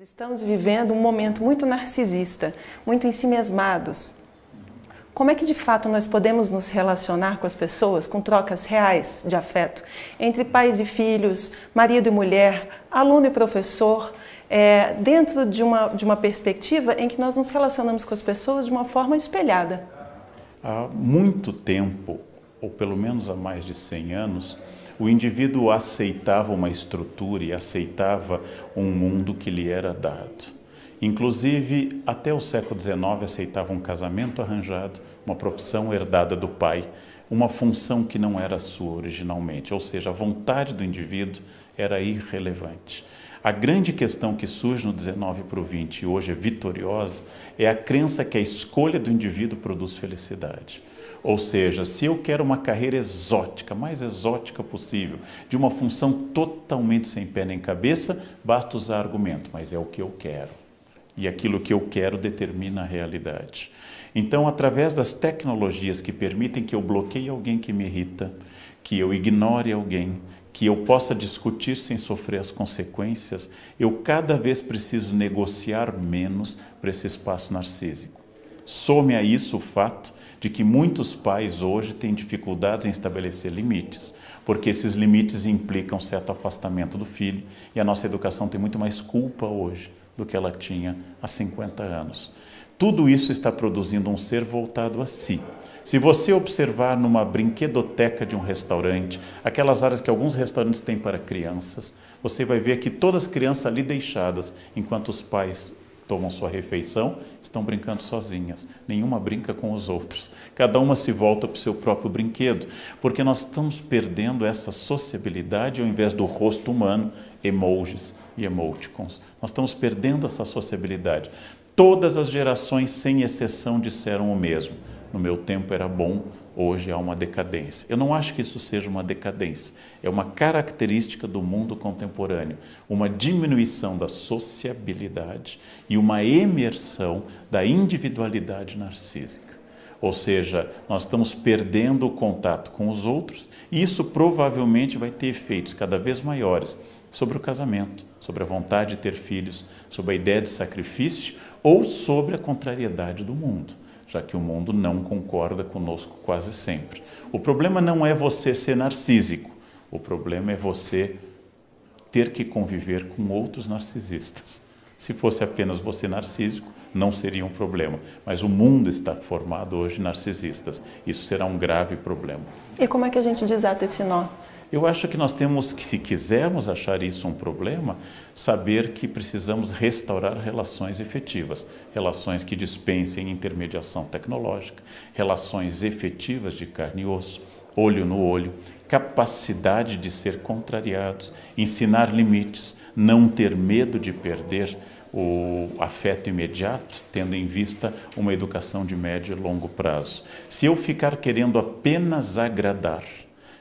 Estamos vivendo um momento muito narcisista, muito em si mesmados. Como é que de fato nós podemos nos relacionar com as pessoas com trocas reais de afeto entre pais e filhos, marido e mulher, aluno e professor, é, dentro de uma, de uma perspectiva em que nós nos relacionamos com as pessoas de uma forma espelhada? Há muito tempo, ou pelo menos há mais de 100 anos, o indivíduo aceitava uma estrutura e aceitava um mundo que lhe era dado. Inclusive, até o século XIX, aceitava um casamento arranjado, uma profissão herdada do pai, uma função que não era sua originalmente, ou seja, a vontade do indivíduo era irrelevante. A grande questão que surge no 19 para o 20 e hoje é vitoriosa é a crença que a escolha do indivíduo produz felicidade. Ou seja, se eu quero uma carreira exótica, mais exótica possível, de uma função totalmente sem pé nem cabeça, basta usar argumento, mas é o que eu quero. E aquilo que eu quero determina a realidade. Então, através das tecnologias que permitem que eu bloqueie alguém que me irrita, que eu ignore alguém, que eu possa discutir sem sofrer as consequências, eu cada vez preciso negociar menos para esse espaço narcísico. Some a isso o fato de que muitos pais hoje têm dificuldades em estabelecer limites, porque esses limites implicam certo afastamento do filho e a nossa educação tem muito mais culpa hoje do que ela tinha há 50 anos. Tudo isso está produzindo um ser voltado a si. Se você observar numa brinquedoteca de um restaurante, aquelas áreas que alguns restaurantes têm para crianças, você vai ver que todas as crianças ali deixadas, enquanto os pais tomam sua refeição, estão brincando sozinhas. Nenhuma brinca com os outros. Cada uma se volta para o seu próprio brinquedo, porque nós estamos perdendo essa sociabilidade ao invés do rosto humano, emojis e emoticons. Nós estamos perdendo essa sociabilidade. Todas as gerações, sem exceção, disseram o mesmo no meu tempo era bom, hoje há uma decadência. Eu não acho que isso seja uma decadência, é uma característica do mundo contemporâneo, uma diminuição da sociabilidade e uma emersão da individualidade narcísica. Ou seja, nós estamos perdendo o contato com os outros e isso provavelmente vai ter efeitos cada vez maiores sobre o casamento, sobre a vontade de ter filhos, sobre a ideia de sacrifício ou sobre a contrariedade do mundo já que o mundo não concorda conosco quase sempre. O problema não é você ser narcísico, o problema é você ter que conviver com outros narcisistas. Se fosse apenas você narcísico, não seria um problema. Mas o mundo está formado hoje de narcisistas. Isso será um grave problema. E como é que a gente desata esse nó? Eu acho que nós temos que, se quisermos achar isso um problema, saber que precisamos restaurar relações efetivas, relações que dispensem intermediação tecnológica, relações efetivas de carne e osso, olho no olho, capacidade de ser contrariados, ensinar limites, não ter medo de perder o afeto imediato, tendo em vista uma educação de médio e longo prazo. Se eu ficar querendo apenas agradar,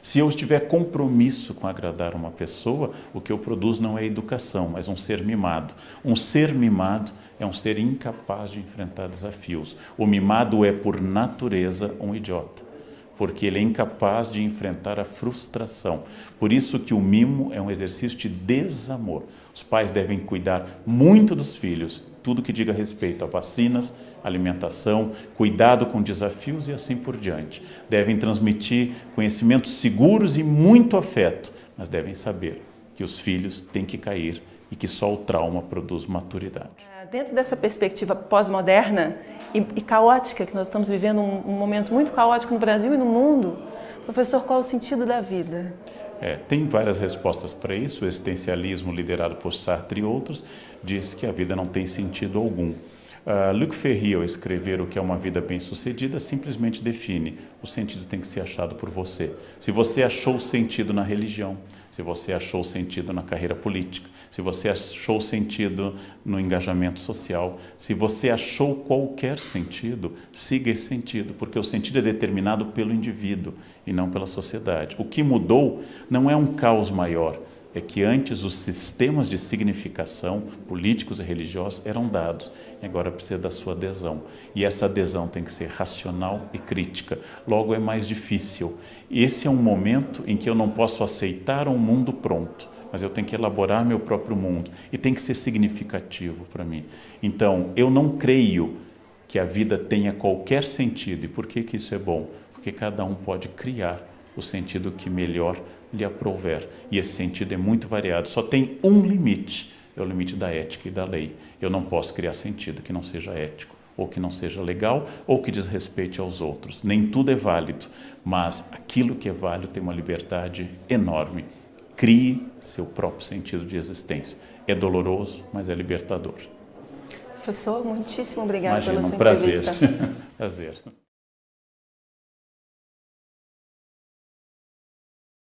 se eu tiver compromisso com agradar uma pessoa, o que eu produzo não é educação, mas um ser mimado. Um ser mimado é um ser incapaz de enfrentar desafios. O mimado é, por natureza, um idiota porque ele é incapaz de enfrentar a frustração. Por isso que o mimo é um exercício de desamor. Os pais devem cuidar muito dos filhos, tudo que diga respeito a vacinas, alimentação, cuidado com desafios e assim por diante. Devem transmitir conhecimentos seguros e muito afeto, mas devem saber que os filhos têm que cair e que só o trauma produz maturidade. É, dentro dessa perspectiva pós-moderna e, e, caótica, que nós estamos vivendo um, um momento muito caótico no Brasil e no mundo, professor, qual o sentido da vida? É, tem várias respostas para isso. O existencialismo, liderado por Sartre e outros, diz que a vida não tem sentido algum. Uh, Luc Ferry, ao escrever o que é uma vida bem-sucedida, simplesmente define: o sentido tem que ser achado por você. Se você achou sentido na religião, se você achou sentido na carreira política, se você achou sentido no engajamento social, se você achou qualquer sentido, siga esse sentido, porque o sentido é determinado pelo indivíduo e não pela sociedade. O que mudou não é um caos maior, é que antes os sistemas de significação políticos e religiosos eram dados e agora precisa da sua adesão. E essa adesão tem que ser racional e crítica. Logo é mais difícil. Esse é um momento em que eu não posso aceitar um mundo pronto mas eu tenho que elaborar meu próprio mundo e tem que ser significativo para mim. Então, eu não creio que a vida tenha qualquer sentido. E por que, que isso é bom? Porque cada um pode criar o sentido que melhor lhe aprouver. E esse sentido é muito variado. Só tem um limite, é o limite da ética e da lei. Eu não posso criar sentido que não seja ético, ou que não seja legal, ou que desrespeite aos outros. Nem tudo é válido, mas aquilo que é válido tem uma liberdade enorme. Crie seu próprio sentido de existência. É doloroso, mas é libertador. Professor, muitíssimo obrigado Imagina, pela sua um prazer. entrevista. prazer.